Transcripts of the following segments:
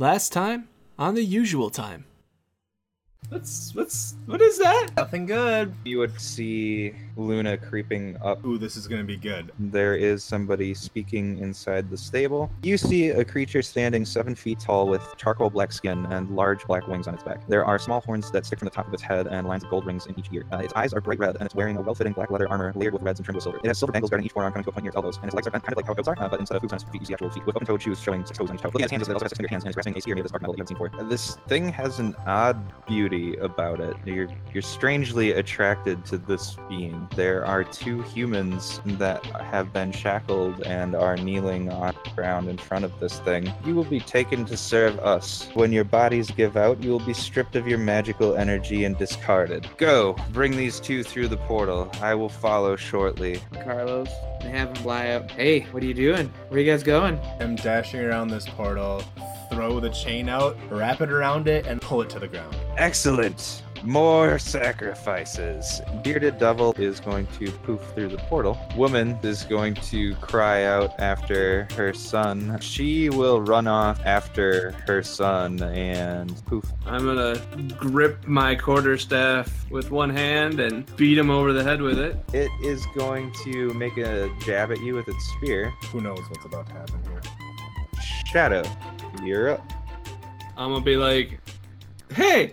Last time on the usual time. What's what's what is that? Nothing good. You would see Luna creeping up. Ooh, this is gonna be good. There is somebody speaking inside the stable. You see a creature standing seven feet tall with charcoal black skin and large black wings on its back. There are small horns that stick from the top of its head and lines of gold rings in each ear. Uh, its eyes are bright red, and it's wearing a well-fitting black leather armor layered with reds and trimmed with silver. It has silver dangles guarding each forearm coming to a point near its elbows, and its legs are bent kind of like how goats are, uh, but instead of hooves on its feet, you see actual feet with open-toed shoes showing six toes on each toe. Looking at its hands, it also has six fingered hands, and it's resting a spear made of this dark metal that you haven't seen before. This thing has an odd beauty about it. You're you're strangely attracted to this being. There are two humans that have been shackled and are kneeling on the ground in front of this thing. You will be taken to serve us. When your bodies give out, you will be stripped of your magical energy and discarded. Go, bring these two through the portal. I will follow shortly. Carlos, I have him fly up. Hey, what are you doing? Where are you guys going? I'm dashing around this portal, throw the chain out, wrap it around it, and pull it to the ground. Excellent. More sacrifices. Bearded Devil is going to poof through the portal. Woman is going to cry out after her son. She will run off after her son and poof. I'm gonna grip my quarterstaff with one hand and beat him over the head with it. It is going to make a jab at you with its spear. Who knows what's about to happen here? Shadow, you're up. I'm gonna be like, "Hey!"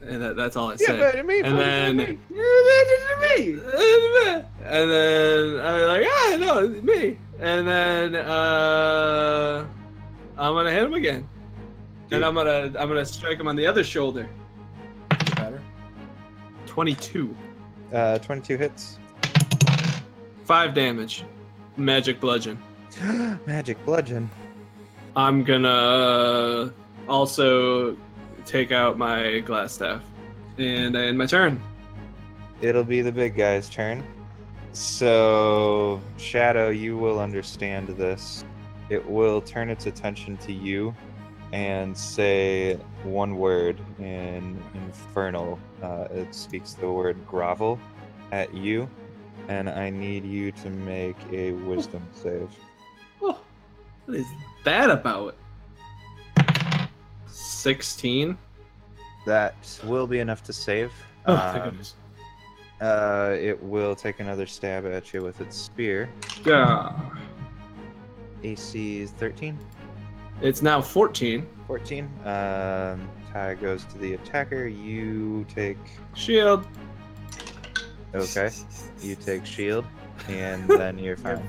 And that, that's all I yeah, say. and then, and then I'm like, ah, no, it's me. And then uh, I'm gonna hit him again, and I'm gonna I'm gonna strike him on the other shoulder. Better. Twenty-two, Uh, 22 hits. five damage, magic bludgeon. Magic bludgeon. I'm gonna also take out my glass staff, and I end my turn. It'll be the big guy's turn. So, Shadow, you will understand this. It will turn its attention to you and say one word in Infernal. Uh, it speaks the word grovel at you, and I need you to make a wisdom save. Oh, what is that about? Sixteen. That will be enough to save. Oh, thank Um, goodness. uh, it will take another stab at you with its spear. Yeah. AC is 13. It's now fourteen. 14. Um, tie goes to the attacker. You take. Shield. Okay. You take shield, and then you're fine.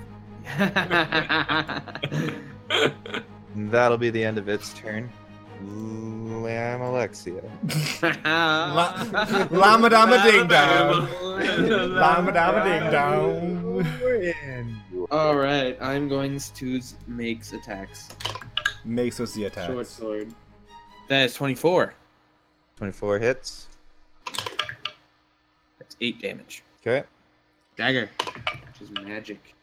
That'll be the end of its turn. Almalexia. La- Llama dama ding dong. Llama dama ding dong. All right, I'm going to s- makes attacks. Makes us the attack. Short sword. That is 24. 24 hits. That's eight damage. Okay. Dagger, which is magic.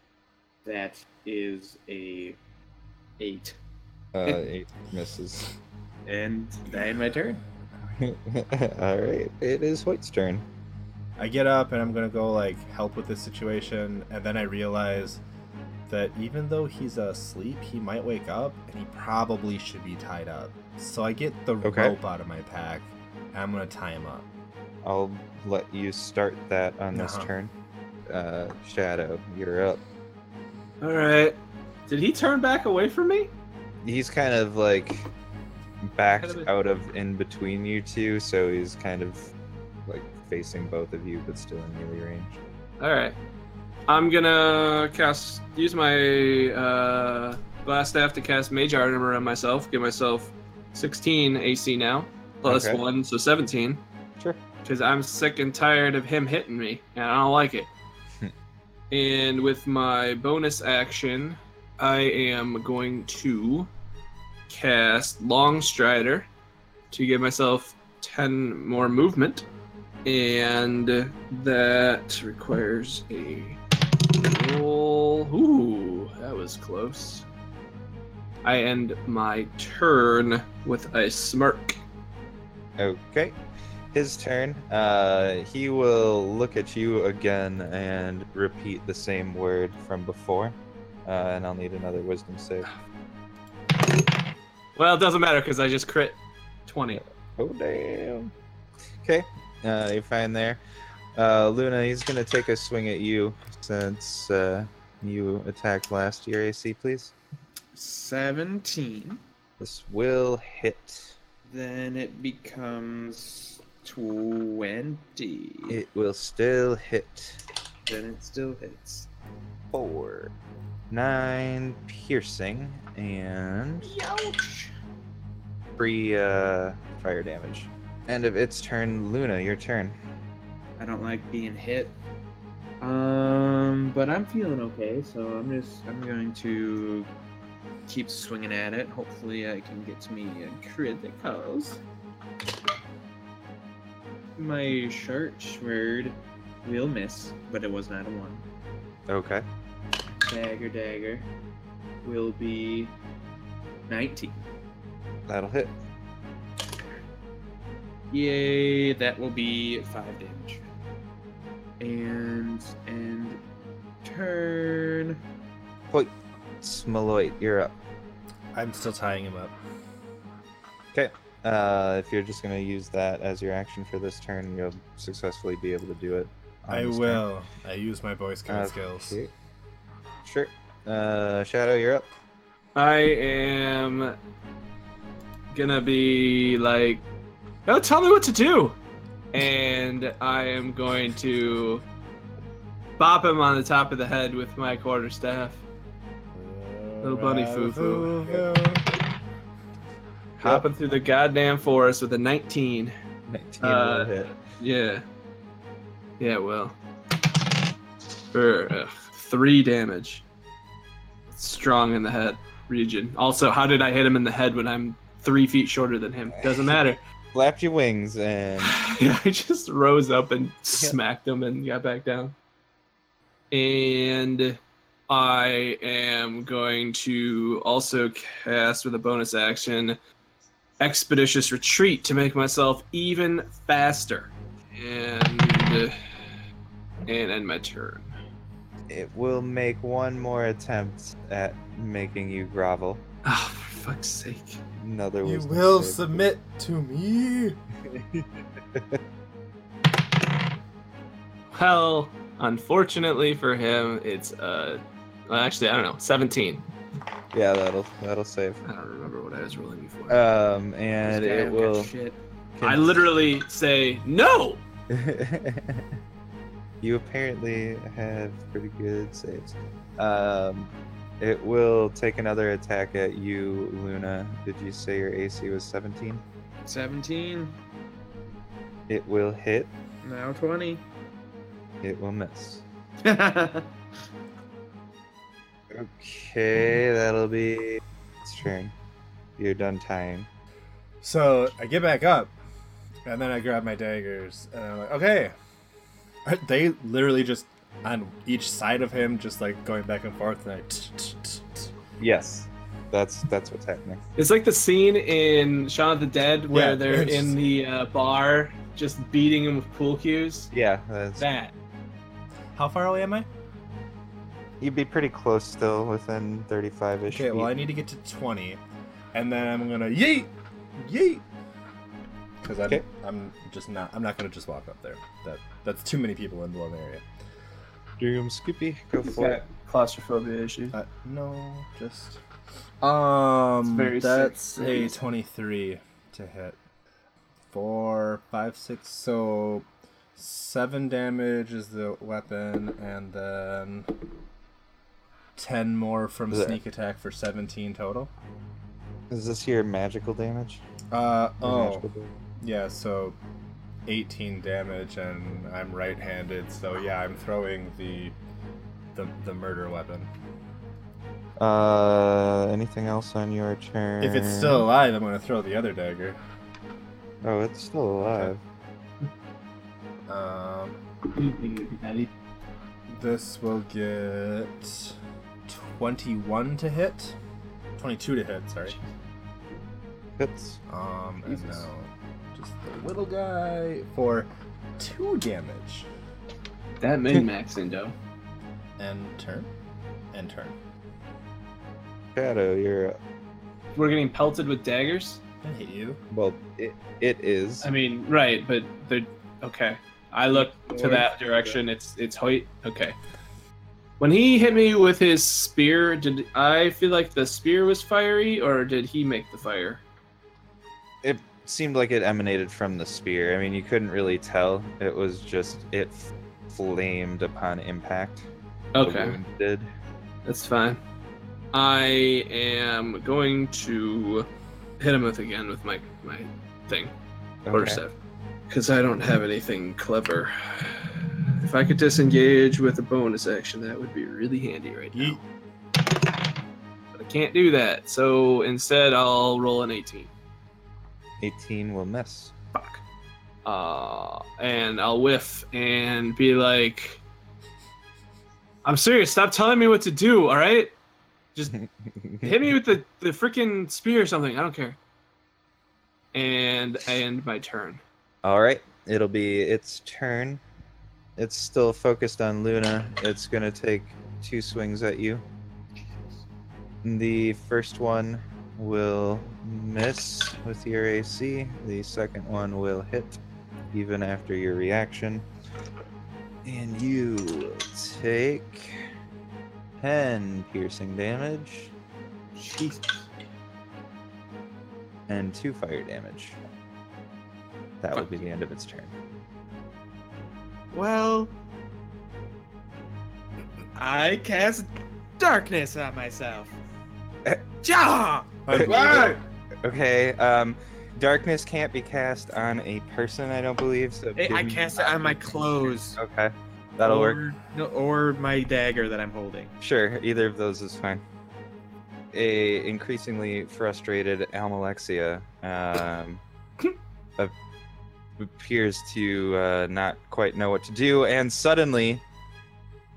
That is a eight. Uh, 8 misses. And I end my turn. Alright. It is Hoyt's turn. I get up and I'm gonna go like help with this situation, and then I realize that even though he's asleep, he might wake up, and he probably should be tied up. So I get the Okay. rope out of my pack, and I'm gonna tie him up. I'll let you start that on this Uh-huh. turn. Uh, Shadow, you're up. All right. Did he turn back away from me? he's kind of like backed Kind of a- out of in between you two, so he's kind of like facing both of you, but still in melee range. All right. I'm gonna cast use my uh, glass staff to cast mage armor on myself. Give myself 16 AC now, plus Okay. one, so 17. Sure. Because I'm sick and tired of him hitting me, and I don't like it. and with my bonus action, I am going to cast Longstrider to give myself 10 more movement. And that requires a roll. Ooh, that was close. I end my turn with a smirk. Okay. His turn. Uh, he will look at you again and repeat the same word from before. Uh, and I'll need another wisdom save. Well, it doesn't matter because I just crit 20. Oh damn. Okay, uh, you're fine there. Uh, Luna, he's gonna take a swing at you since uh, you attacked last year. AC, please. 17. This will hit. Then it becomes 20. It will still hit. Then it still hits. Four, nine piercing, and Ouch! three uh, fire damage. End of its turn. Luna, your turn. I don't like being hit. Um, but I'm feeling okay, so I'm just I'm going to keep swinging at it. Hopefully, I can get to me a criticals. My short sword will miss, but it was not a one. Okay. Dagger, dagger will be 19. That'll hit. Yay, that will be five damage. And and turn. Hoyt. Smaloit, you're up. I'm still tying him up. Okay. Uh, if you're just gonna use that as your action for this turn, you'll successfully be able to do it. I this turn. will. I use my Boy Scout Uh, skills. Okay. Sure. Uh, Shadow, you're up. I am gonna be like, oh, tell me what to do. And I am going to bop him on the top of the head with my quarterstaff. Little bunny foo-foo. Hopping through the goddamn forest with a 19. 19 Uh, hit. Yeah. Yeah, well. will. Three damage. Strong in the head region. Also, how did I hit him in the head when I'm three feet shorter than him? Doesn't matter. Flapped your wings and yeah, I just rose up and smacked him and got back down. And I am going to also cast with a bonus action Expeditious Retreat to make myself even faster. And and end my turn. It will make one more attempt at making you grovel. Oh, for fuck's sake. Another You will save. submit to me. Well, unfortunately for him, it's uh well, actually I don't know, 17. Yeah, that'll that'll save. I don't remember what I was rolling before. Um, and it will. Shit. I literally say no. you apparently have pretty good saves. Um, it will take another attack at you, Luna. Did you say your AC was 17? 17. It will hit. Now 20. It will miss. Okay, that'll be its turn. You're done tying. So I get back up, and then I grab my daggers, and I'm like, okay. Are They literally just on each side of him, just like going back and forth, and I t- t- t- t- Yes, that's that's what's happening. It's like the scene in Shaun of the Dead where Yeah, they're it's- in the uh, bar just beating him with pool cues. Yeah, that's, That. How far away am I? you'd be pretty close still, within 35ish. Okay, well I need to get to twenty, and then I'm gonna yeet, yeet, because I'm Okay. I'm just not I'm not gonna just walk up there. That that's too many people in the one area. Doom Scoopy, go He's for it. claustrophobia issues. Uh, no, just um. very that's sick. a twenty-three to hit. Four, five, six. So seven damage is the weapon, and then ten more from Is it- sneak attack for seventeen total. Is this your magical damage? Uh Your oh, magical damage? yeah. So eighteen damage, and I'm right-handed. So yeah, I'm throwing the the the murder weapon. Uh, anything else on your turn? If it's still alive, I'm gonna throw the other dagger. Oh, it's still alive. Um, this will get 21 to hit. 22 to hit, sorry. Hits. Um, and now just the little guy for 2 damage. That min max Indo. End turn. End turn. Shadow, you're up. we're getting pelted with daggers? I hate you. Well, it, it is. I mean, right, but they're okay. I look to that direction. It's it's Hoyt. Okay. When he hit me with his spear, did I feel like the spear was fiery, or did he make the fire? It seemed like it emanated from the spear. I mean, you couldn't really tell. It was just it flamed upon impact. Okay, did. that's fine. I am going to hit him with again with my my thing. quarter Okay. because I don't have anything clever. If I could disengage with a bonus action, that would be really handy right now. Yeet. But I can't do that, so instead I'll roll an 18. 18 will miss. Fuck. Uh, and I'll whiff and be like, "I'm serious. Stop telling me what to do. All right, just hit me with the the freaking spear or something. I don't care." And I end my turn. All right, it'll be its turn. It's still focused on Luna. It's gonna take two swings at you. The first one will miss with your AC. The second one will hit, even after your reaction. And you will take 10 piercing damage and 2 fire damage. That will be the end of its turn. Well, I cast darkness on myself. Ja! What? Okay, um, darkness can't be cast on a person, I don't believe. So Hey, I cast it on my clothes. Okay, that'll work. or, No, or my dagger that I'm holding. Sure, either of those is fine. A increasingly frustrated Almalexia um, ap- appears to uh, not quite know what to do, and suddenly,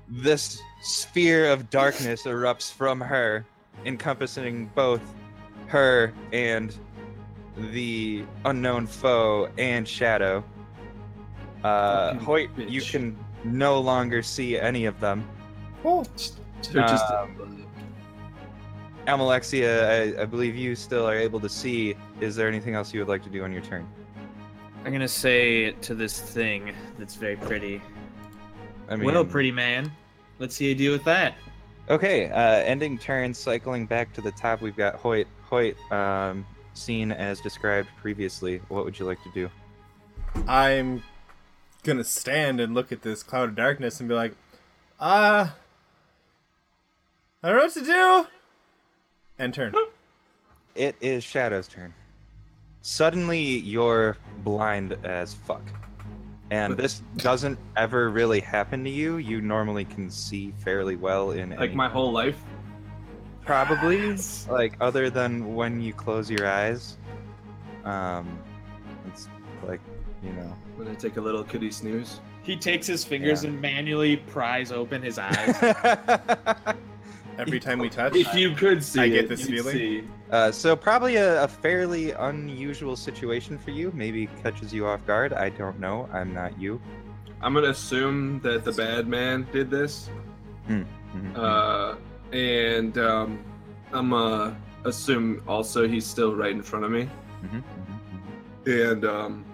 this sphere of darkness erupts from her, encompassing both her and the unknown foe and Shadow. Uh, Fucking Hoyt, you can no longer see any of them. So just Um, Almalexia, I, I believe you still are able to see. Is there anything else you would like to do on your turn? I'm gonna say to this thing that's very pretty. I mean, well, pretty man. Let's see you deal with that. Okay, uh, ending turn, cycling back to the top. We've got Hoyt. Hoyt, um, seen as described previously. What would you like to do? I'm gonna stand and look at this cloud of darkness and be like, uh, I don't know what to do. And turn. It is Shadow's turn. Suddenly, you're blind as fuck. And this doesn't ever really happen to you. You normally can see fairly well in like any my whole life. Probably, like other than when you close your eyes. Um, it's like you know. When I take a little kitty snooze. He takes his fingers Yeah. and manually pries open his eyes. Every time we touch, If you could see, I get this you'd feeling. see. uh, so probably a, a fairly unusual situation for you. Maybe catches you off guard. I don't know. I'm not you. I'm gonna assume that the bad man did this, Mhm. uh, and um, I'm uh assume also he's still right in front of me, Mhm, mhm, mhm. and um,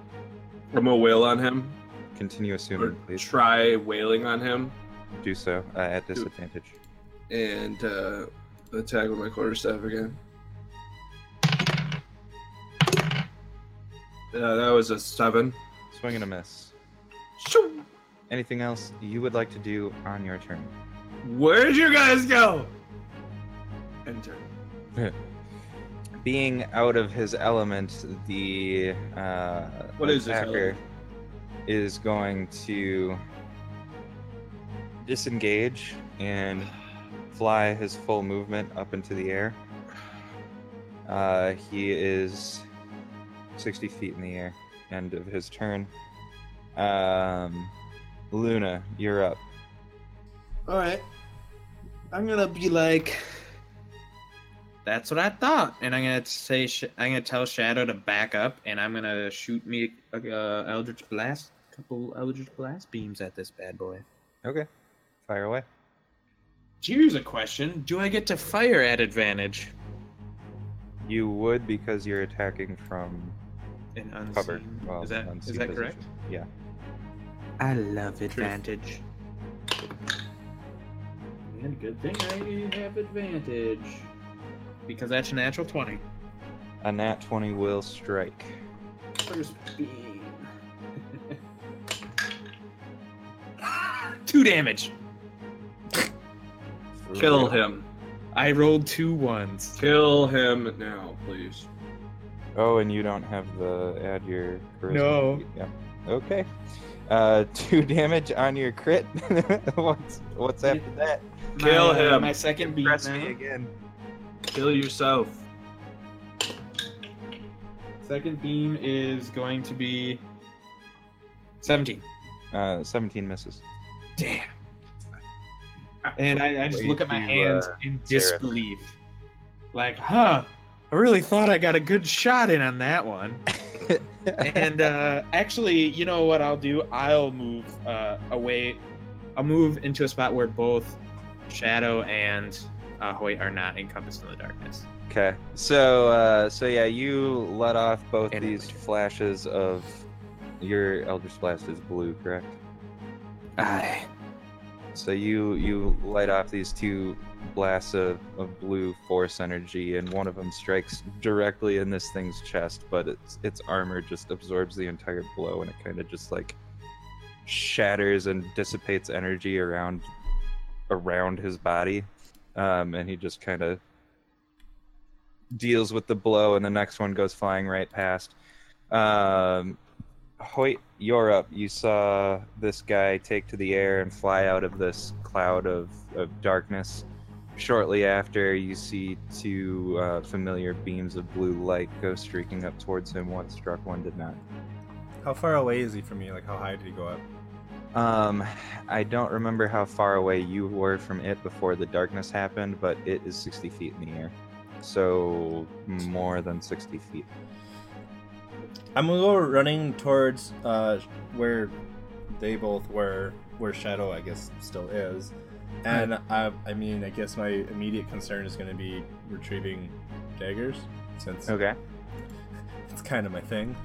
I'm gonna wail on him Continue or assuming, please. try wailing on him, Do so uh, at disadvantage. And uh, attack with my quarterstaff again. Uh, that was a seven. Swing and a miss. Shoo! Anything else you would like to do on your turn? Where'd you guys go? Enter. Being out of his element, the uh, What is attacker is going to disengage and fly his full movement up into the air. Uh, he is 60 feet in the air. End of his turn. Um, Luna, you're up. All right. I'm gonna be like, that's what I thought, and I'm gonna say, sh- I'm gonna tell Shadow to back up, and I'm gonna shoot me a uh, Eldritch Blast, couple Eldritch Blast beams at this bad boy. Okay, fire away. Here's a question: Do I get to fire at advantage? You would because you're attacking from An unseen. cover. Well, is that is unseen that position. correct? Yeah. I love advantage. And good thing I have advantage. Because that's a natural 20. A nat 20 will strike. First beam. Two damage. Kill him. I rolled two ones. Kill him now, please. Oh, and you don't have the add your charisma. No. Yeah. Okay. Uh, two damage on your crit. what's what's after that? Kill my, him. My second beam Press me again. Kill yourself. Second beam is going to be 17. Uh, 17 misses. Damn. And I, I just Way look at my to, hands uh, in disbelief. Like, huh, I really thought I got a good shot in on that one. and uh, actually, you know what I'll do? I'll move uh, away. I'll move into a spot where both Shadow and uh, Hoyt are not encompassed in the darkness. Okay. So, uh, so yeah, you let off both And these Eldritch. flashes of your Eldritch Blast is blue, correct? Aye. So you you light off these two blasts of, of blue force energy, and one of them strikes directly in this thing's chest, but its its armor just absorbs the entire blow, and it kind of just like shatters and dissipates energy around around his body, um, and he just kind of deals with the blow, and the next one goes flying right past. Um, Hoyt, you're up. You saw this guy take to the air and fly out of this cloud of, of darkness. Shortly after, you see two uh, familiar beams of blue light go streaking up towards him. One struck, one did not. How far away is he from me? Like, how high did he go up? Um, I don't remember how far away you were from it before the darkness happened, but it is 60 feet in the air. So, more than 60 feet. I'm gonna go running towards uh, where they both were, where Shadow, I guess, still is. And I, I mean, I guess my immediate concern is gonna be retrieving daggers, since Okay. it's kind of my thing.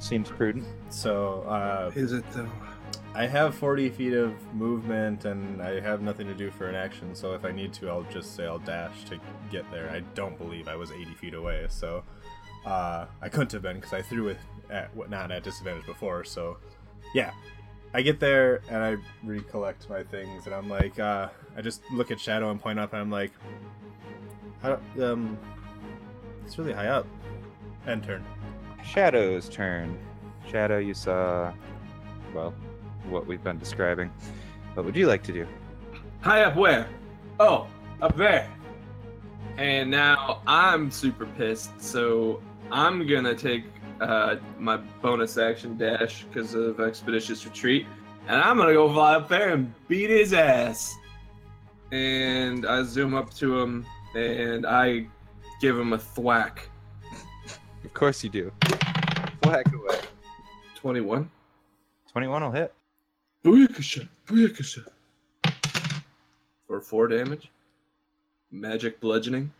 Seems prudent. So uh, Is it though? I have 40 feet of movement, and I have nothing to do for an action. So if I need to, I'll just say I'll dash to get there. I don't believe I was 80 feet away, so uh, I couldn't have been because I threw it at what not at disadvantage before. So yeah, I get there and I recollect my things, and I'm like, uh, I just look at Shadow and point up, and I'm like, how, um, it's really high up. End turn. Shadow's turn. Shadow, you saw, well, what we've been describing. What would you like to do? High up where? Oh, up there. And now I'm super pissed, so I'm gonna take uh, my bonus action dash because of expeditious retreat, and I'm gonna go fly up there and beat his ass. And I zoom up to him and I give him a thwack. Of course you do. Whack away. Twenty-one. 21 will hit. Booyakasha, booyakasha. For four damage. Magic bludgeoning,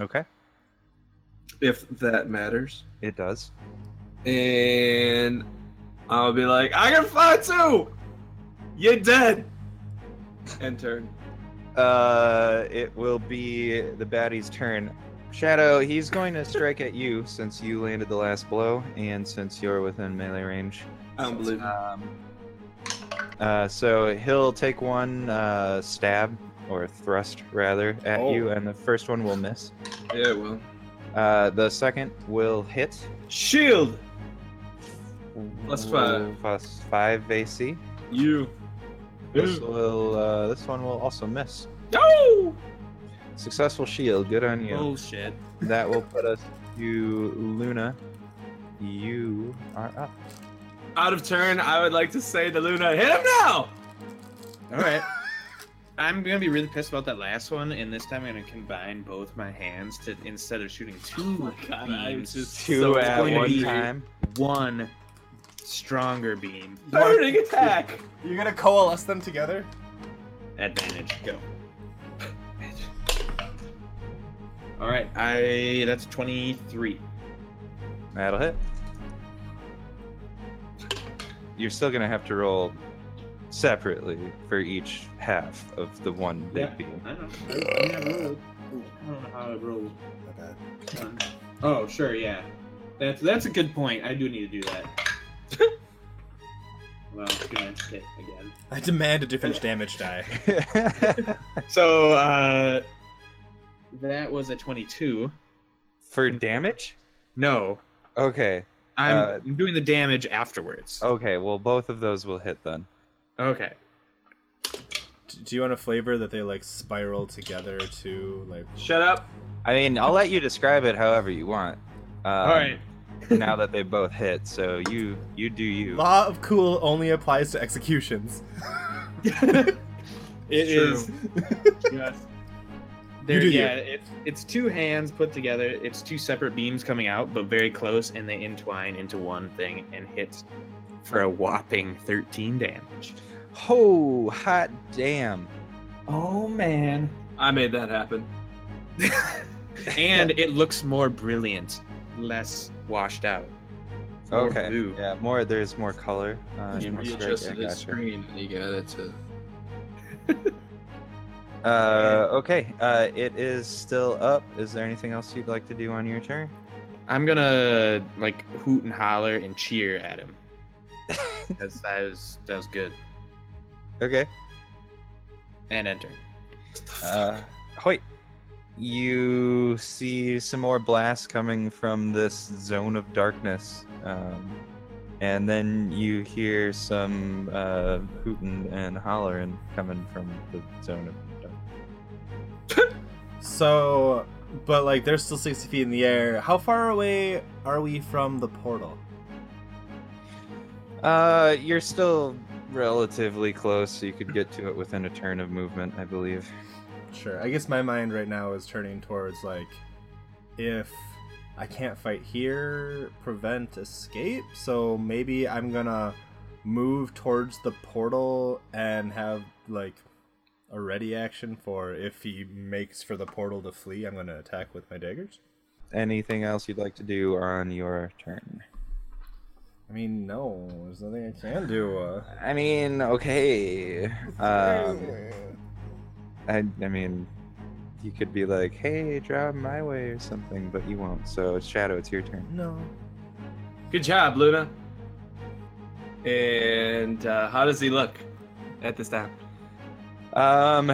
Okay. If that matters. It does. And I'll be like, I can fly too! You're dead! End turn. Uh, it will be the baddie's turn. Shadow, he's going to strike at you since you landed the last blow and since you're within melee range. I don't believe it. Um, uh, so he'll take one uh, stab or thrust rather at Oh. you, and the first one will miss. Yeah, well. Uh, the second will hit. Shield! Plus five. Plus five AC. You. This will. Uh, this one will also miss. No! Successful shield. Good on you. Bullshit. That will put us to Luna. You are up. Out of turn, I would like to say to Luna, hit him now! All right. I'm gonna be really pissed about that last one, and this time I'm gonna combine both my hands to instead of shooting two Oh my god, I beams, just Two so at one be- time. one stronger beam. Burning attack! You're gonna coalesce them together? Advantage. Go. All right, I that's twenty-three. That'll hit. You're still gonna have to roll separately for each half of the one big Yeah. beam. I know. I, I have rolled. I don't know how I rolled. My bad. Um, Oh, sure, yeah. That's that's a good point. I do need to do that. well, I'm gonna hit again. I demand a different damage die. So uh, that was a twenty-two. for damage? No, Okay. I'm, Uh, I'm doing the damage afterwards. Okay. Well, both of those will hit then. Okay. Do you want a flavor that they like spiral together to like? Shut up. I mean, I'll let you describe it however you want. Um, All right. now that they both hit, so you you do you. Law of cool only applies to executions. it is. Yes. There, do you. yeah, it's it's two hands put together. It's two separate beams coming out, but very close, and they entwine into one thing and hit for a whopping 13 damage. Oh, hot damn. Oh man! I made that happen. and it looks more brilliant, less washed out. More Okay. blue. Yeah, more. There's more color. Uh, You more readjusted I the gotcha. screen and you got it to. Uh, okay. Uh, it is still up. Is there anything else you'd like to do on your turn? I'm gonna like hoot and holler and cheer at him. Because that was that was good. Okay. And enter. Uh, Hoyt, you see some more blasts coming from this zone of darkness. Um, and then you hear some uh, hooting and hollering coming from the zone of darkness. So, but like they're still sixty feet in the air. How far away are we from the portal? Uh, you're still relatively close, so you could get to it within a turn of movement, I believe. Sure. I guess my mind right now is turning towards like if I can't fight here, prevent escape. So maybe I'm gonna move towards the portal and have like a ready action for if he makes for the portal to flee, I'm gonna attack with my daggers. Anything else you'd like to do on your turn? I mean, no, there's nothing I can do. Uh, I mean, okay. Um, I, I mean, you could be like, "Hey, drive my way" or something, but you won't. So, Shadow, it's your turn. no. Good job, Luna. And uh, how does he look at this time? Um,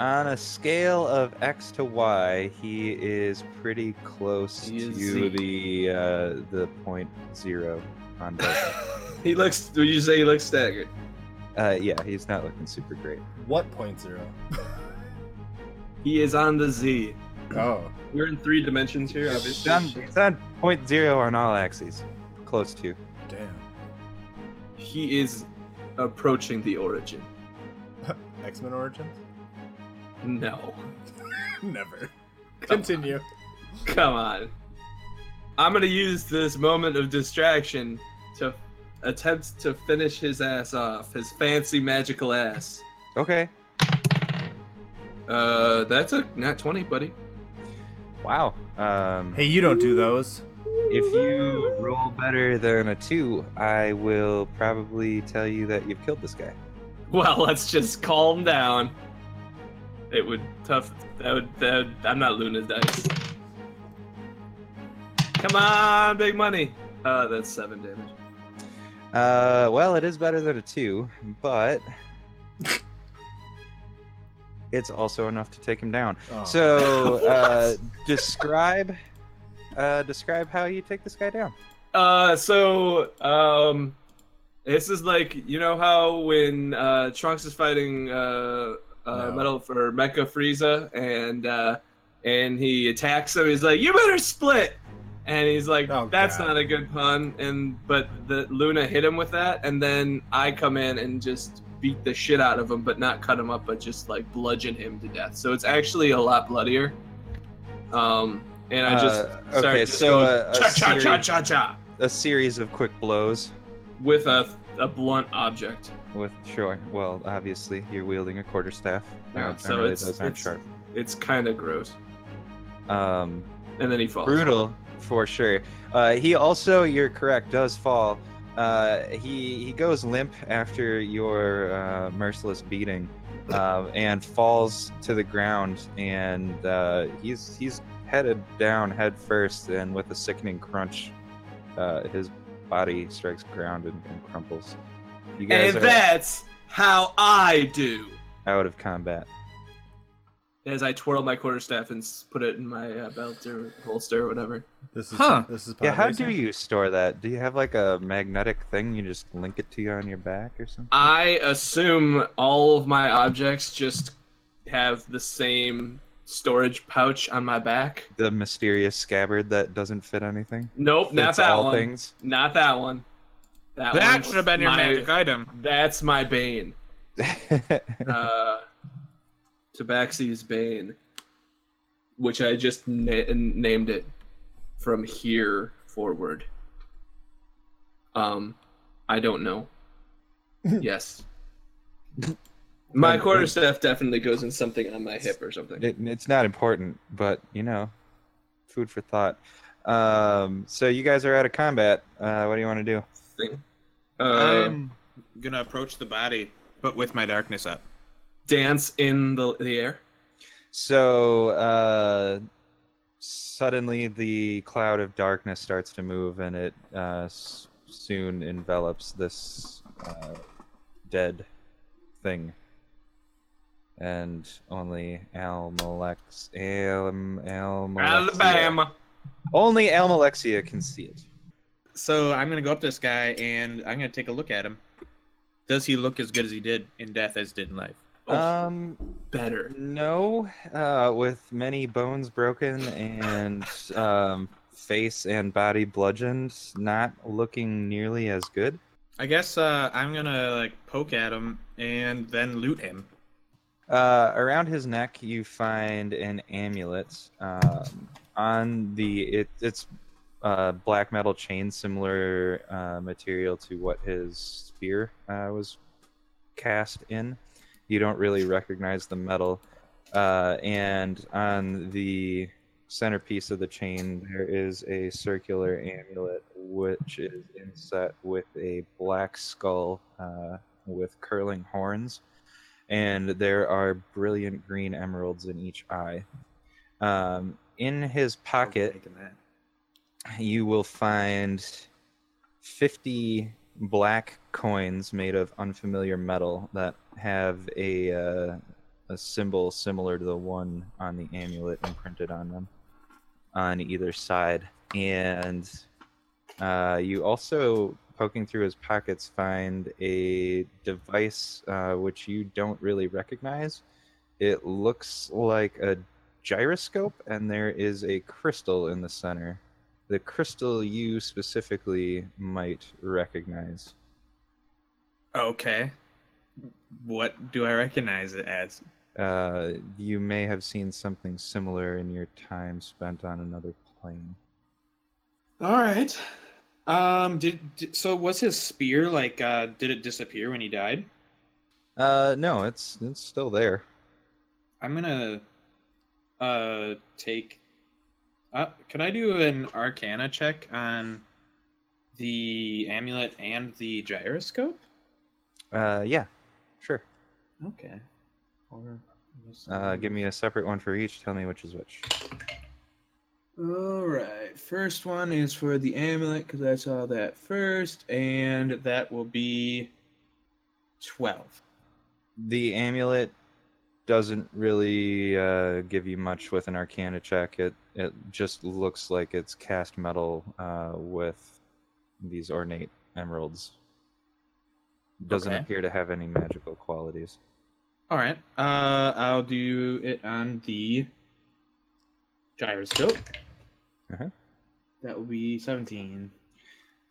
on a scale of X to Y, he is pretty close He is to Z. the uh, the point zero on both. He looks. Would you say he looks staggered? uh, yeah, he's not looking super great. What point zero? He is on the Z. Oh, We're in three dimensions here, He's obviously. on, he's on point zero on all axes, close to. damn. He is approaching the origin. X Men Origins? No. Never. Come Continue. Come on. I'm gonna use this moment of distraction to attempt to finish his ass off, his fancy magical ass. Okay. Uh, that's a nat 20, buddy. Wow. Um, Hey, you don't do those. if you roll better than a two, I will probably tell you that you've killed this guy. Well, let's just calm down. It would tough. That would. That would, I'm not Luna's dice. Come on, big money. Uh, that's seven damage. Uh, well, it is better than a two, but it's also enough to take him down. Oh. So, uh, describe, uh, describe how you take this guy down. Uh, so um, this is like you know how when uh Trunks is fighting uh, uh No. Metal for Mecha Frieza and uh and he attacks him. He's like, "You better split," and he's like, Oh, "That's God. not a good pun." And but the Luna hit him with that, and then I come in and just beat the shit out of him, but not cut him up, but just like bludgeon him to death. So it's actually a lot bloodier. Um, and I just Uh, okay, just so a- a cha cha cha series- cha cha A series of quick blows with a a blunt object. With sure. Well, obviously, you're wielding a quarterstaff. Yeah, Uh, so generally it's- aren't it's- sharp. It's kind of gross. Um, and then he falls. brutal for sure. Uh, he also, you're correct, does fall. Uh, he he goes limp after your uh, merciless beating, uh, and falls to the ground. And uh, he's he's headed down head first, and with a sickening crunch, uh, his body strikes ground and, and crumples. You guys And are that's how I do. out of combat. As I twirl my quarterstaff and s- put it in my uh, belt or holster or whatever. This is Huh. this is Yeah, how do racing? you store that? Do you have like a magnetic thing? You just link it to you on your back or something? I assume all of my objects just have the same storage pouch on my back. The mysterious scabbard that doesn't fit anything? Nope, not Fits that all one. things? Not that one. That, That should have been your my- magic item. That's my bane. Uh, Tabaxi's bane, which I just na- named it from here forward. Um, I don't know. yes. My quarterstaff definitely goes in something on my hip or something. It, it's not important, but you know, food for thought. Um, so you guys are out of combat. Uh, what do you want to do? Thing. Uh, I'm gonna approach the body, but with my darkness up. dance in the the air. So uh, suddenly the cloud of darkness starts to move, and it uh, s- soon envelops this uh, dead thing. And only Almalex, Alm, Almalexia, Alabama. only Almalexia can see it. So I'm gonna go up to this guy and I'm gonna take a look at him. Does he look as good as he did in death as did in life? Oh. Um, Better. No, uh, with many bones broken and um, face and body bludgeoned, not looking nearly as good. I guess uh, I'm gonna like poke at him and then loot him. Uh, around his neck, you find an amulet. Um, on the it, it's uh, black metal chain, similar uh, material to what his spear uh, was cast in. You don't really recognize the metal. Uh, and on the centerpiece of the chain, there is a circular amulet, which is inset with a black skull uh, with curling horns and there are brilliant green emeralds in each eye. Um, in his pocket. You will find 50 black coins made of unfamiliar metal that have a, uh, a symbol similar to the one on the amulet imprinted on them on either side. And uh, you also, poking through his pockets, find a device uh, which you don't really recognize. It looks like a gyroscope, and there is a crystal in the center. The crystal you specifically might recognize. Okay. What do I recognize it as? Uh, you may have seen something similar in your time spent on another plane. All right. Um. Did, did so? Was his spear like? Uh. Did it disappear when he died? Uh, no, it's it's still there. I'm gonna. Uh. Take. Uh. Can I do an Arcana check on the amulet and the gyroscope? Uh, yeah, sure. Okay. Or. Uh, give me a separate one for each. Tell me which is which. All right. First one is for the amulet because I saw that first, and that will be twelve. The amulet doesn't really uh, give you much with an Arcana check. It it just looks like it's cast metal uh, with these ornate emeralds. Doesn't Okay. appear to have any magical qualities. All right. Uh. I'll do it on the gyroscope. Uh-huh. That will be seventeen.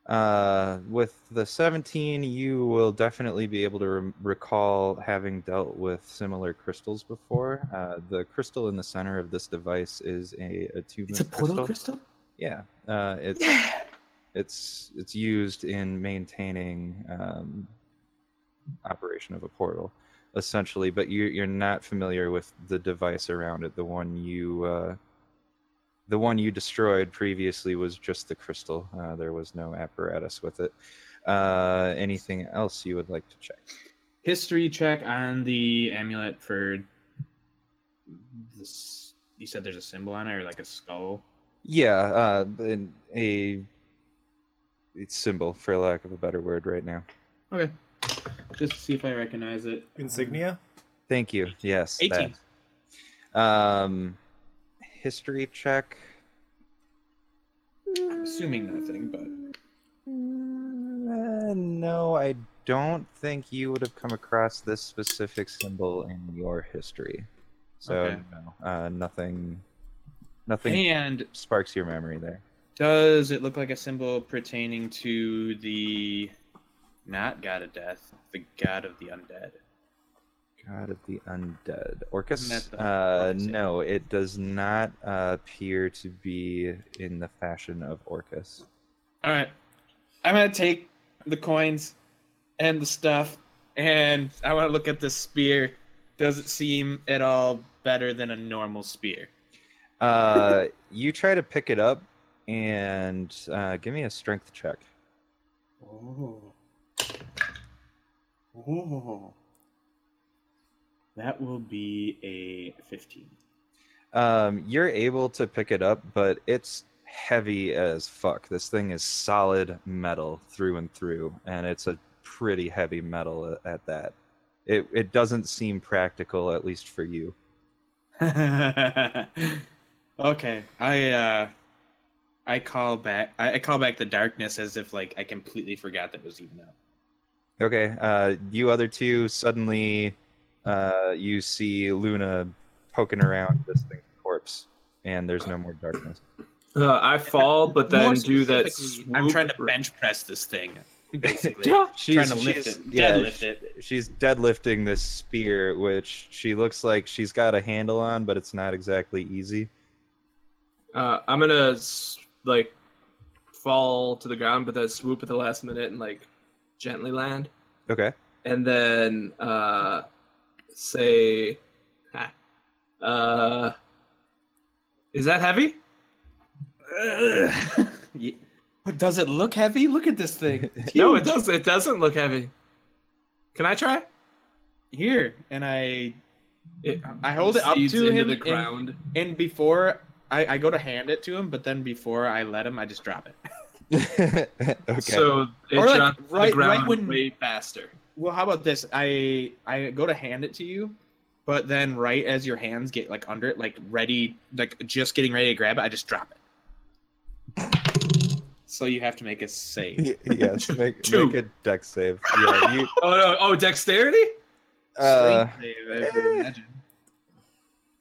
Uh, with the 17, you will definitely be able to rem recall having dealt with similar crystals before. Uh, the crystal in the center of this device is a attunement It's a portal crystal. crystal. Yeah, uh, it's Yeah. it's it's used in maintaining um, operation of a portal, essentially. But you you're not familiar with the device around it, the one you uh, the one you destroyed previously was just the crystal. Uh, there was no apparatus with it. Uh, anything else you would like to check? History check on the amulet for this. You said there's a symbol on it, or like a skull. Yeah, uh, an- a it's symbol, for lack of a better word, right now. Okay. Just to see if I recognize it. Insignia? Thank you. Yes. 18. that. Um, history check. I'm assuming nothing, but Uh, no, I don't think you would have come across this specific symbol in your history. So Okay. no, uh, nothing, nothing and sparks your memory there. does it look like a symbol pertaining to the not god of death, the god of the undead? God of the undead, Orcus. Uh, no, it does not uh, appear to be in the fashion of Orcus. All right, I'm gonna take the coins and the stuff, and I want to look at this spear. Does it seem at all better than a normal spear? Uh, you try to pick it up and uh, give me a strength check. Oh. Oh. That will be a 15. Um, you're able to pick it up, but it's heavy as fuck. This thing is solid metal through and through, and it's a pretty heavy metal at that. It it doesn't seem practical, at least for you. okay, I uh I call back I, I call back the darkness as if like I completely forgot that it was even up. Okay, uh, you other two suddenly, uh, you see Luna poking around this thing's corpse, and there's no more darkness. Uh, I fall, but then do that. specifically, I'm trying to bench press this thing, basically. Yeah. She's trying to lift she's- it, yeah, deadlift it. She's deadlifting this spear, which she looks like she's got a handle on, but it's not exactly easy. Uh, I'm gonna like fall to the ground, but then swoop at the last minute and like gently land, Okay. and then uh, say, uh, "Is that heavy?" But does it look heavy? Look at this thing. No, it huge. does. It doesn't look heavy. Can I try? Here, and I It I hold it up to into him the and- ground. and before I, I go to hand it to him, but then before I let him, I just drop it. okay. So it Or, like, drops right- the ground right when- way faster. Well, how about this? I I go to hand it to you, but then right as your hands get like under it, like ready, like just getting ready to grab it, I just drop it. So you have to make a save. Yes, make, Two. make a deck save. Yeah, you. Oh no! Oh, dexterity. Uh, save, eh.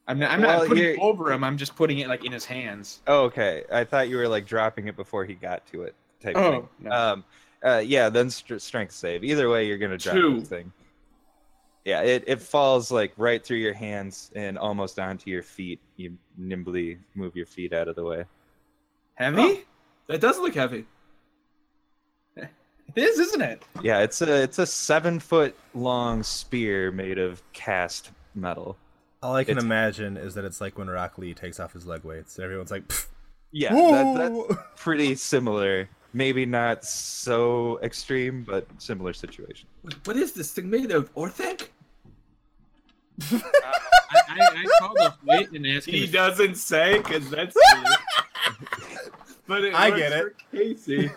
I'm not, I'm Well, not putting it over him. I'm just putting it like in his hands. oh, okay. I thought you were like dropping it before he got to it. Type Oh, thing. no. Um. Uh. Yeah. Then str- strength save. Either way, you're gonna drop Two. this thing. Yeah. It it falls like right through your hands and almost onto your feet. You nimbly move your feet out of the way. Heavy? Oh. That does look heavy. It is, isn't it? Yeah. It's a it's a seven foot long spear made of cast metal. All I can It's- imagine is that it's like when Rock Lee takes off his leg weights. and Everyone's like, "Pfft, Yeah. That, that's pretty similar. Maybe not so extreme, but similar situation. What is this thing made of? Orthanc? I, I, I called the wait and asked. He doesn't say because that's. but it I get it, Casey.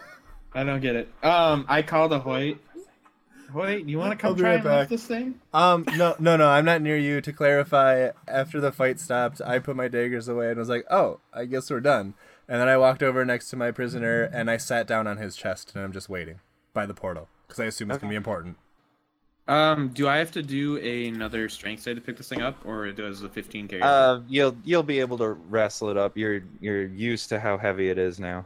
I don't get it. Um, I called a Hoyt. Hoyt, you want to come I'll be try right and lift this thing? Um, no, no, no, I'm not near you. To clarify, after the fight stopped, I put my daggers away and was like, "Oh, I guess we're done." And then I walked over next to my prisoner and I sat down on his chest and I'm just waiting by the portal because I assume it's gonna be important. Um, do I have to do another strength save to pick this thing up, or does the 15 carry? Uh, you'll you'll be able to wrestle it up. You're you're used to how heavy it is now.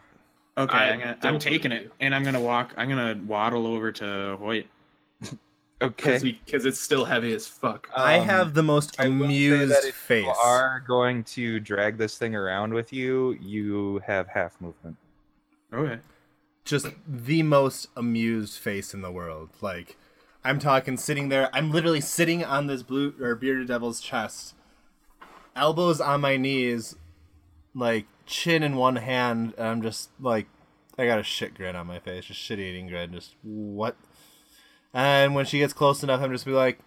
okay, I I'm, gonna, I'm taking it, and I'm gonna walk. I'm gonna waddle over to Hoyt. Okay. Because it's still heavy as fuck. I Um, have the most I will say amused that if face. you are going to drag this thing around with you, you have half movement. Okay. just the most amused face in the world. Like, I'm talking sitting there. I'm literally sitting on this blue or bearded devil's chest, elbows on my knees, like chin in one hand, and I'm just like, I got a shit grin on my face, just shit eating grin, just what? And when she gets close enough, I'm just be like,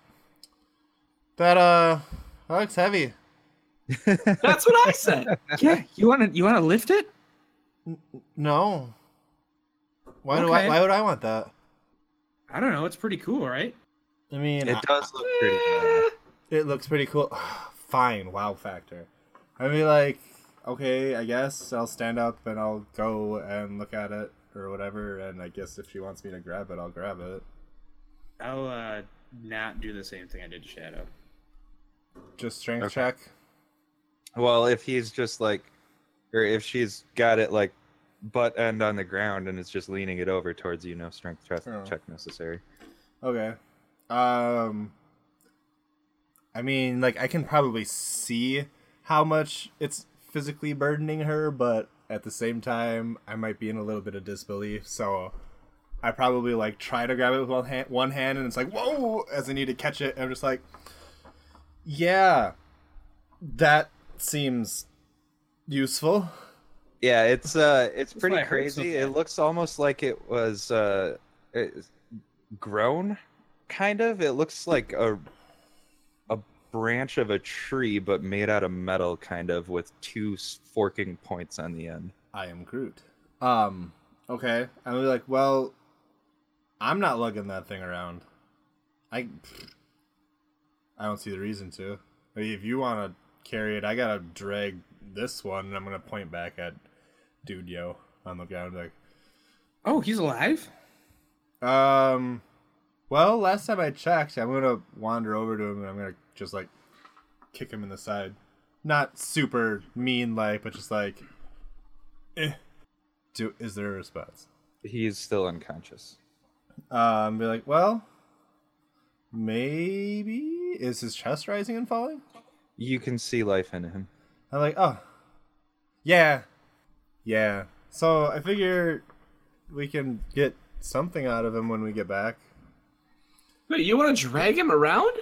that uh, that looks heavy. That's what I said. Yeah, you want to you want to lift it? No. Why do I? Why would I want that? I don't know. It's pretty cool, right? I mean, It I- does look pretty. bad. It looks pretty cool. Fine, wow factor. I'd be like, okay, I guess I'll stand up and I'll go and look at it or whatever. And I guess if she wants me to grab it, I'll grab it. I'll uh not do the same thing I did to Shadow. Just strength Okay. check. Well, if he's just like, or if she's got it like butt end on the ground and it's just leaning it over towards you, no strength check, Oh. check necessary. Okay. Um. I mean, like I can probably see how much it's physically burdening her, but at the same time, I might be in a little bit of disbelief. So I probably like try to grab it with one hand, one hand, and it's like whoa, as I need to catch it. I'm just like, yeah, that seems useful. Yeah, it's uh, it's That's pretty why it hurts so crazy. it looks almost like it was uh, it- grown, kind of. It looks like a a branch of a tree, but made out of metal, kind of, with two forking points on the end. I am Groot. Um, okay. I'm be like, well, I'm not lugging that thing around. I, I don't see the reason to. I mean, if you want to carry it, I gotta drag this one, and I'm gonna point back at Dude Yo on the ground. Like, Oh, he's alive. um, well, last time I checked, I'm gonna wander over to him, and I'm gonna just like kick him in the side. Not super mean like, but just like, eh. Do is there a response? He's still unconscious. Um, be like, well, maybe is his chest rising and falling? You can see life in him. I'm like, oh, yeah, yeah. So I figure we can get something out of him when we get back. Wait, you want to drag him around?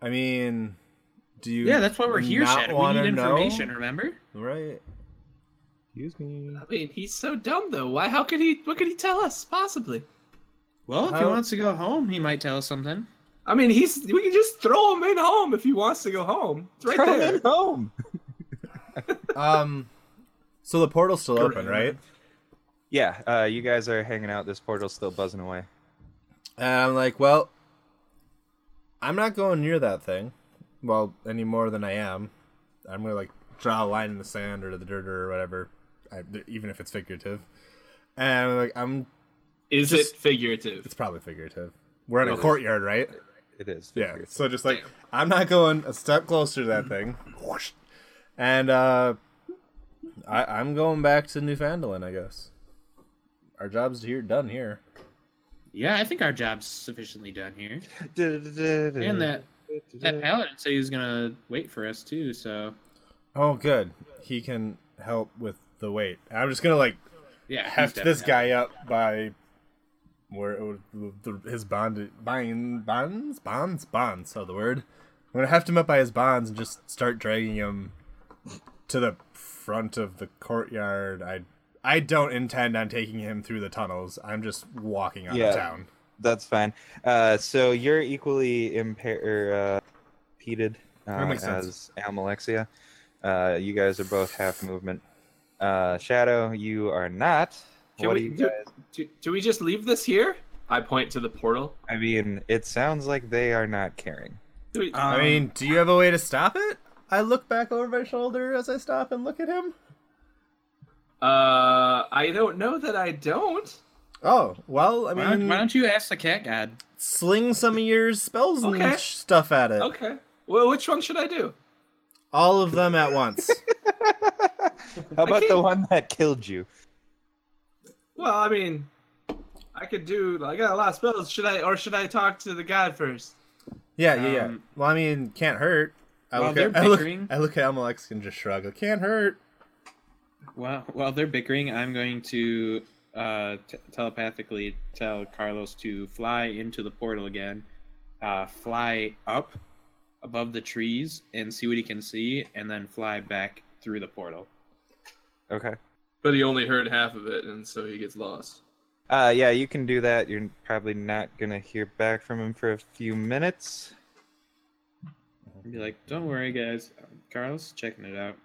I mean, do you? Yeah, that's why we're here, not Shadow. We wanna need know? information. Remember? right? Excuse me. I mean, he's so dumb though. Why? How could he? What could he tell us possibly? Well, if he How- wants to go home, he might tell us something. I mean, he's. We can just throw him in home if he wants to go home. It's right Throw there. him in home. Um, so the portal's still open, right? Yeah, uh, you guys are hanging out. This portal's still buzzing away. And I'm like, well, I'm not going near that thing. Well, any more than I am. I'm gonna like draw a line in the sand or the dirt or whatever, I, even if it's figurative. And I'm like, I'm. Is Just- it figurative? It's probably figurative. We're in a It is. courtyard, right? It is. Yeah. So just like, I'm not going a step closer to that thing. Whoosh. And uh, I, I'm going back to Newfoundland, I guess. Our job's here done here. Yeah, I think our job's sufficiently done here. And And that that paladin said he was gonna wait for us too. So Oh, good. He can help with the weight. I'm just gonna like yeah, heft this guy up by where would, the, his bond bond bonds bonds bonds. So the word. I'm gonna heft him up by his bonds and just start dragging him to the front of the courtyard. I I don't intend on taking him through the tunnels. I'm just walking out Yeah. of town. That's fine. Uh, so you're equally impaired, uh, impeded uh, That makes sense. as Almalexia. Uh, you guys are both half movement. Uh, Shadow, you are not. Can what we- do you guys? Do, do we just leave this here? I point to the portal. I mean, it sounds like they are not caring. Do we, I Um, mean, do you have a way to stop it? I look back over my shoulder as I stop and look at him. uh, I don't know that I don't. Oh well, I Why don't, mean, why don't you ask the cat god? sling some of your spells Okay. and sh- stuff at it. Okay. Well, which one should I do? All of them at once. How about the one that killed you? Well, I mean, I could do. I got a lot of spells. Should I, or should I talk to the god first? yeah, yeah, yeah. Um, Well, I mean, can't hurt. I while look at they're I look, bickering- I look at Amalex and just shrug. It can't hurt. Well, while they're bickering, I'm going to uh, t- telepathically tell Carlos to fly into the portal again, uh, fly up above the trees and see what he can see, and then fly back through the portal. Okay. But he only heard half of it, and so he gets lost. Uh, yeah, you can do that. You're probably not gonna hear back from him for a few minutes. Be like, don't worry, guys. Carlos checking it out.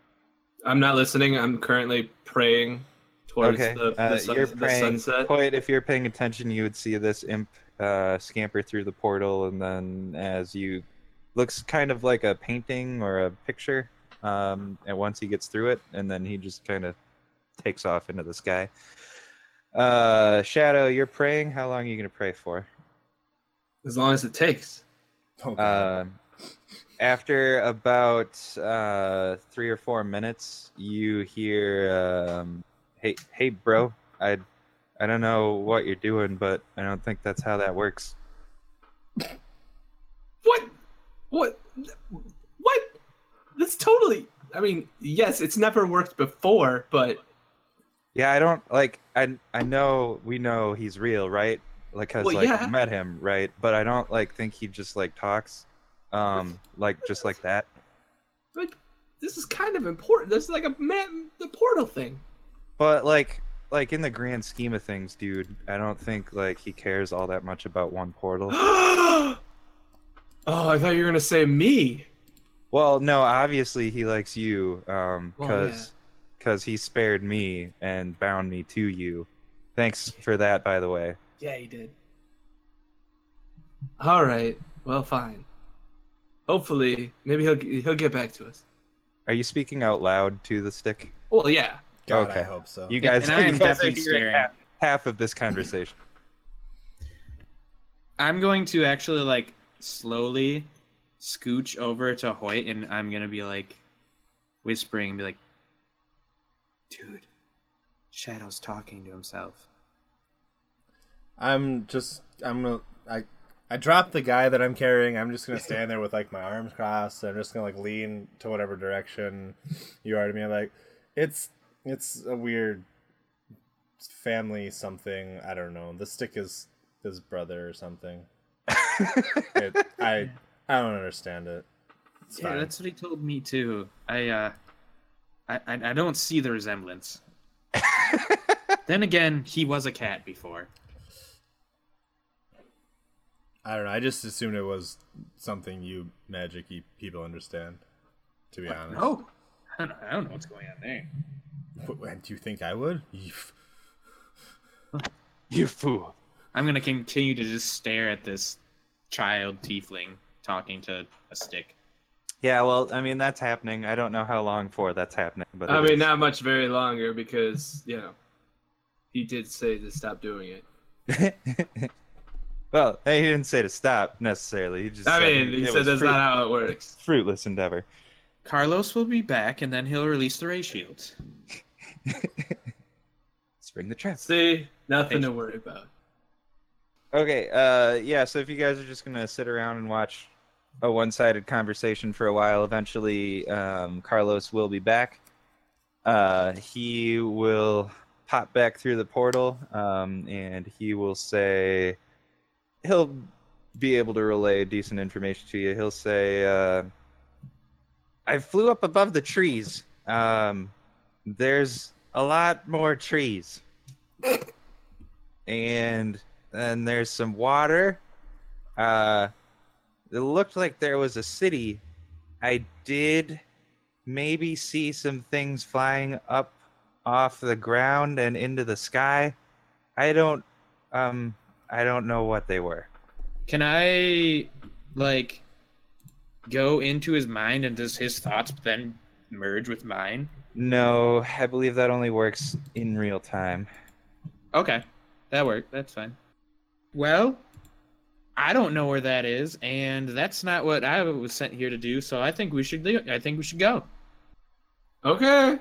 I'm not listening. I'm currently praying towards Okay. the, the, uh, sun- you're the sunset. Quite, if you're paying attention, you would see this imp uh, scamper through the portal, and then as you looks kind of like a painting or a picture. Um, and once he gets through it, and then he just kind of takes off into the sky. Uh, Shadow, you're praying. How long are you gonna pray for? As long as it takes. Oh, Uh, after about uh, three or four minutes, you hear, um, "Hey, hey, bro, I, I don't know what you're doing, but I don't think that's how that works." What? What? What? That's totally. I mean, yes, it's never worked before, but Yeah, I don't like. I I know we know he's real, right? Like, cause Well, like yeah. met him, right? But I don't like think he just like talks, um, like just like that. like this is kind of important. This is like a man, the portal thing. But like, like in the grand scheme of things, dude, I don't think like he cares all that much about one portal. oh, I thought you were gonna say me. Well, no, obviously he likes you, um, Well, cause, cause he spared me and bound me to you. Thanks for that, by the way. Yeah, he did. All right. Well, fine. Hopefully, maybe he'll he'll get back to us. Are you speaking out loud to the stick? Well, yeah. God, okay. I hope so. You Yeah, guys, and I am you guys are definitely staring. half, half of this conversation. I'm going to actually like slowly scooch over to Hoyt, and I'm gonna be like whispering, and be like, "Dude, Shadow's talking to himself." I'm just I'm gonna I I dropped the guy that I'm carrying. I'm just gonna stand there with like my arms crossed. I'm just gonna like lean to whatever direction you are to me. I'm like, it's it's a weird family something. I don't know. The stick is his brother or something. It, I I don't understand it. It's Yeah, fine. that's what he told me too. I uh, I I, I don't see the resemblance. then again, he was a cat before. I don't know. I just assumed it was something you magic-y people understand. To be honest. No, I don't, I don't know what's going on there. Wh- And do you think I would? You- you fool. I'm gonna continue to just stare at this child tiefling talking to a stick. Yeah, well, I mean that's happening. I don't know how long for that's happening, but I mean, is. not much very longer because you know he did say to stop doing it. well, he didn't say to stop necessarily. He just. I mean, he said that's fruit- not how it works. fruitless endeavor. Carlos will be back, and then he'll release the ray shields. Spring the trap. See, nothing to worry about. Okay, uh, yeah. So if you guys are just gonna sit around and watch a one-sided conversation for a while, eventually um, Carlos will be back. Uh, he will pop back through the portal, um, and he will say he'll be able to relay decent information to you. He'll say, uh, "I flew up above the trees. Um, there's a lot more trees." and then there's some water. Uh, it looked like there was a city. I did maybe see some things flying up off the ground and into the sky. I don't, um, I don't know what they were. Can I, like, go into his mind and does his thoughts then merge with mine? No, I believe that only works in real time. Okay, that worked. That's fine. Well, I don't know where that is, and that's not what I was sent here to do. So I think we should. do- I think we should go. Okay.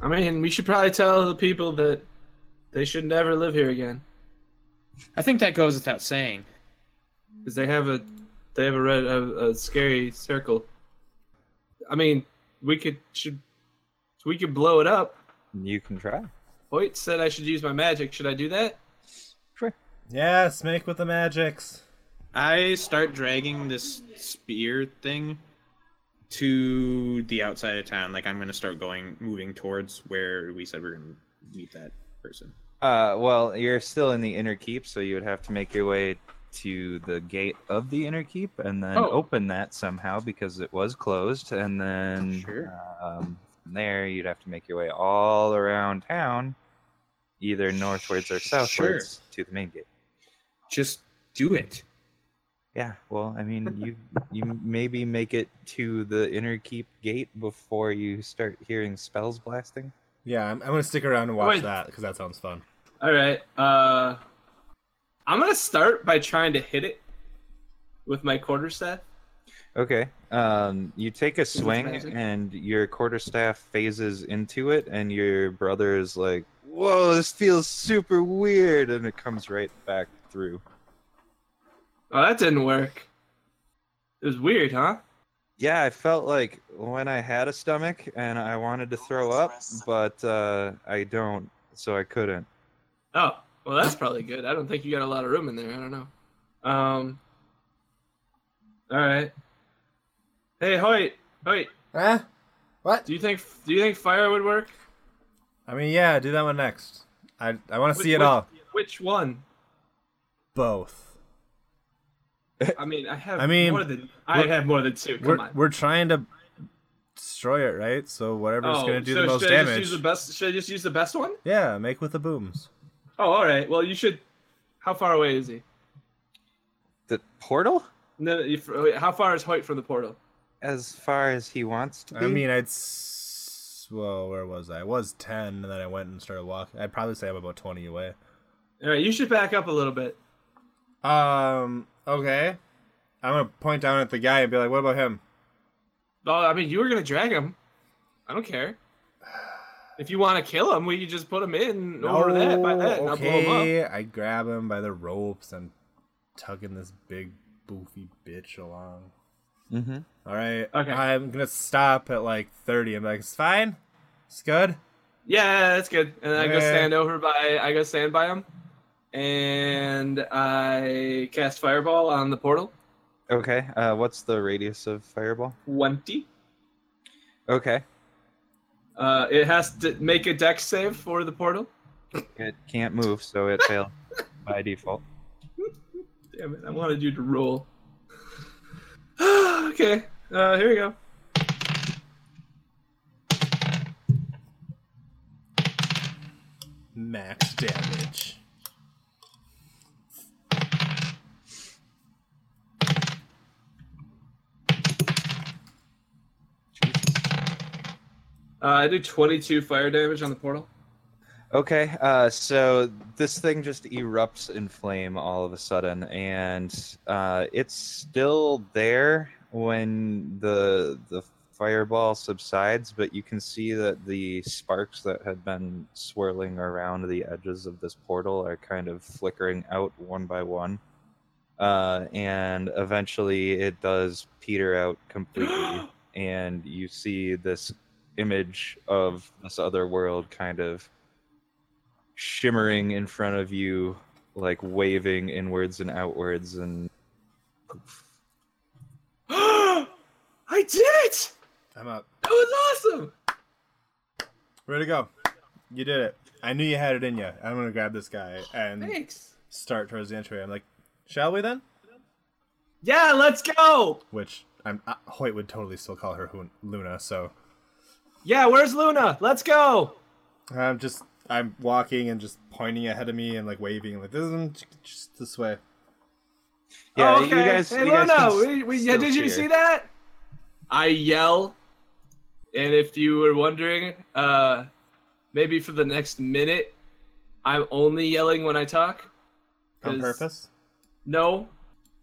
I mean, we should probably tell the people that they should never live here again I think that goes without saying. because they have a they have a red a, a scary circle. I mean, we could should we could blow it up. You can try. Hoyt said I should use my magic. Should I do that? Sure. Yes, make with the magics. I start dragging this spear thing to the outside of town. Like I'm gonna start going, moving towards where we said we are gonna meet that person. Uh, well, you're still in the inner keep, so you would have to make your way to the gate of the inner keep and then Oh. open that somehow because it was closed. And then Sure. um, from there, you'd have to make your way all around town, either northwards or southwards to the main gate. Just do it. Yeah, well, I mean, you you maybe make it to the inner keep gate before you start hearing spells blasting. Yeah, I'm, I'm gonna stick around and watch Wait. that because that sounds fun. All right. Uh, I'm gonna start by trying to hit it with my quarterstaff. Okay. Um, you take a swing, and your quarterstaff phases into it, and your brother is like, "Whoa, this feels super weird," and it comes right back through. Oh, that didn't work. It was weird, huh? Yeah, I felt like when I had a stomach and I wanted to throw up, but uh, I don't, so I couldn't. Oh, well, that's probably good. I don't think you got a lot of room in there. I don't know. Um. All right. Hey, Hoyt. Hoyt, Huh? What? do you think do you think fire would work? I mean, yeah, do that one next. I I want to see it which- all. Which one? Both. I mean, I have I mean, more than I have more than two. Come We're on. we're trying to destroy it, right? So whatever's oh, gonna do so the most should I just damage. use the best? Should I just use the best one? Yeah, make with the booms. Oh, all right. Well, you should. How far away is he? The portal? No, you, how far is Hoyt from the portal? As far as he wants to be. I mean, I'd. S- well, where was I? I was ten, and then I went and started walking. I'd probably say I'm about twenty away. All right, you should back up a little bit. Um. Okay. I'm gonna point down at the guy and be like, "What about him?" Oh, I mean, you were gonna drag him. I don't care. If you want to kill him, we can just put him in over that by that, and I'll blow him up. okay. I grab him by the ropes and tugging this big boofy bitch along. mm-hmm. All right. Okay. I'm gonna stop at like thirty. I'm like, it's fine. It's good. Yeah, that's good. And I go stand over by. I go stand by him, and I cast fireball on the portal. Okay. Uh, what's the radius of fireball? Twenty. Okay. Uh, it has to make a dex save for the portal. It can't move, so it failed by default. Damn it! I wanted you to roll. okay. Uh, here we go. Max damage. Uh, I do twenty-two fire damage on the portal. Okay, uh, so this thing just erupts in flame all of a sudden, and uh, it's still there when the the fireball subsides, but you can see that the sparks that had been swirling around the edges of this portal are kind of flickering out one by one, uh, and eventually it does peter out completely, and you see this image of this other world kind of shimmering in front of you, like waving inwards and outwards, and I did it! I'm up. That was awesome. Ready to go. You did it. I knew you had it in you. I'm gonna grab this guy and Thanks. start towards the entryway. I'm like, shall we then? Yeah, let's go. Which I'm uh, Hoyt would totally still call her Hun- Luna. So Yeah, where's Luna? Let's go. I'm just I'm walking and just pointing ahead of me and like waving like this is just this way. yeah, Oh, you guys. Hey, you guys Luna, can we, we, still did you see that? I yell, and if you were wondering, uh, maybe for the next minute, I'm only yelling when I talk. On 'Cause- purpose? No,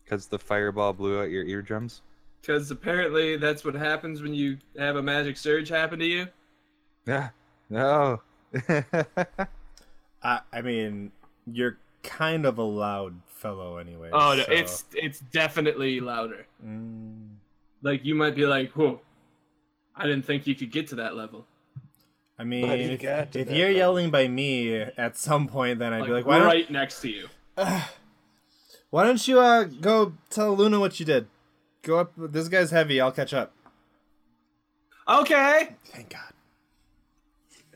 Because the fireball blew out your eardrums. Because apparently that's what happens when you have a magic surge happen to you. Yeah. No. I I mean, you're kind of a loud fellow anyway. Oh no, so- it's it's definitely louder. Mm, Like you might be like, "Whoa, I didn't think you could get to that level." I mean, But if, if you're level. yelling by me at some point, then I'd Like, be like, why right next to you. why don't you uh go tell Luna what you did? Go up. This guy's heavy. I'll catch up. Okay. Thank God.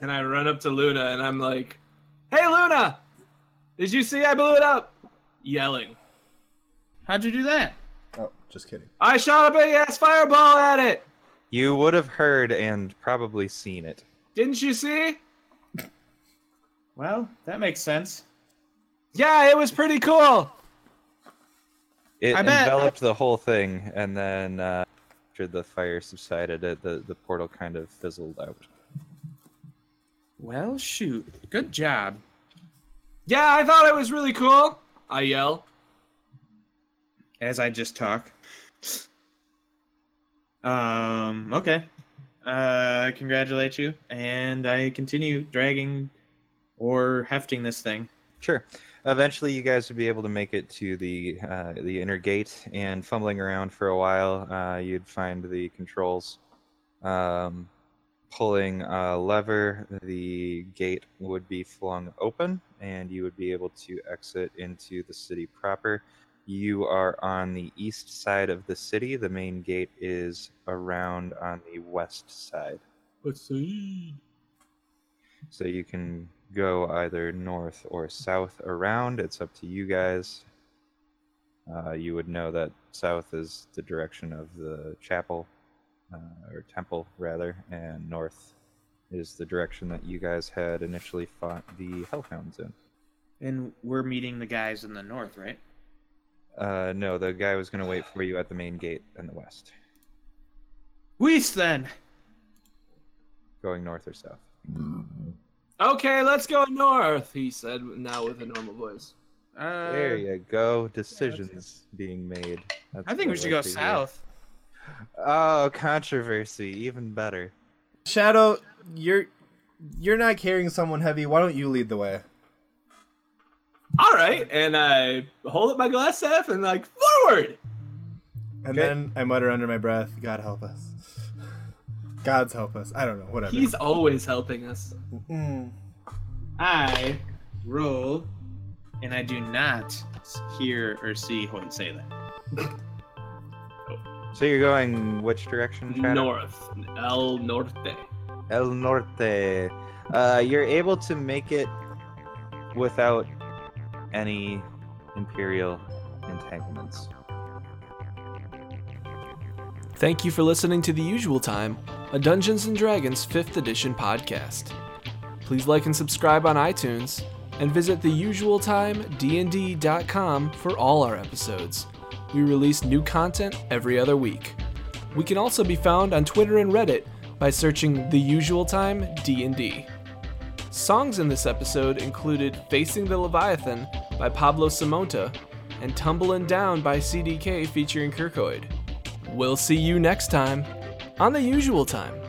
And I run up to Luna and I'm like, Hey Luna! Did you see I blew it up? Yelling. How'd you do that? Oh, just kidding. I shot a big ass fireball at it! You would have heard and probably seen it. Didn't you see? Well, that makes sense. Yeah, it was pretty cool. It enveloped the whole thing, and then uh, after the fire subsided, it, the the portal kind of fizzled out. Well, shoot. Good job. Yeah, I thought it was really cool. I yell. As I just talk. Um, okay. Uh, I congratulate you. And I continue dragging or hefting this thing. Sure. Eventually, you guys would be able to make it to the uh, the inner gate, and fumbling around for a while, uh, you'd find the controls. Um, pulling a lever, the gate would be flung open, and you would be able to exit into the city proper. You are on the east side of the city. The main gate is around on the west side. Let's see. So you can go either north or south around. It's up to you guys. Uh, you would know that south is the direction of the chapel, uh, or temple rather, and north is the direction that you guys had initially fought the hellhounds in. And we're meeting the guys in the north, right? Uh, no, the guy was going to wait for you at the main gate in the west, West then. going north or south. Okay, let's go north, he said, now with a normal voice. Uh, There you go. Decisions being made. That's I think we should go like to south. Oh, controversy, even better. Shadow, you're you're not carrying someone heavy. Why don't you lead the way? All right, and I hold up my glass staff and like forward. And Okay. then I mutter under my breath, God help us. God's help us. I don't know, whatever. He's always helping us. Mm. I roll, and I do not hear or see Hoyt say that. So you're going which direction? Shadow? North, El Norte. El Norte. Uh, you're able to make it without any Imperial entanglements. Thank you for listening to The Usual Time, a Dungeons and Dragons 5th edition podcast. Please like and subscribe on iTunes and visit theusualtimednd.com for all our episodes. We release new content every other week. We can also be found on Twitter and Reddit by searching The Usual Time D&D. Songs in this episode included Facing the Leviathan by Pablo Simonta and Tumblin' Down by CDK featuring Kirkoid. We'll see you next time on the usual time.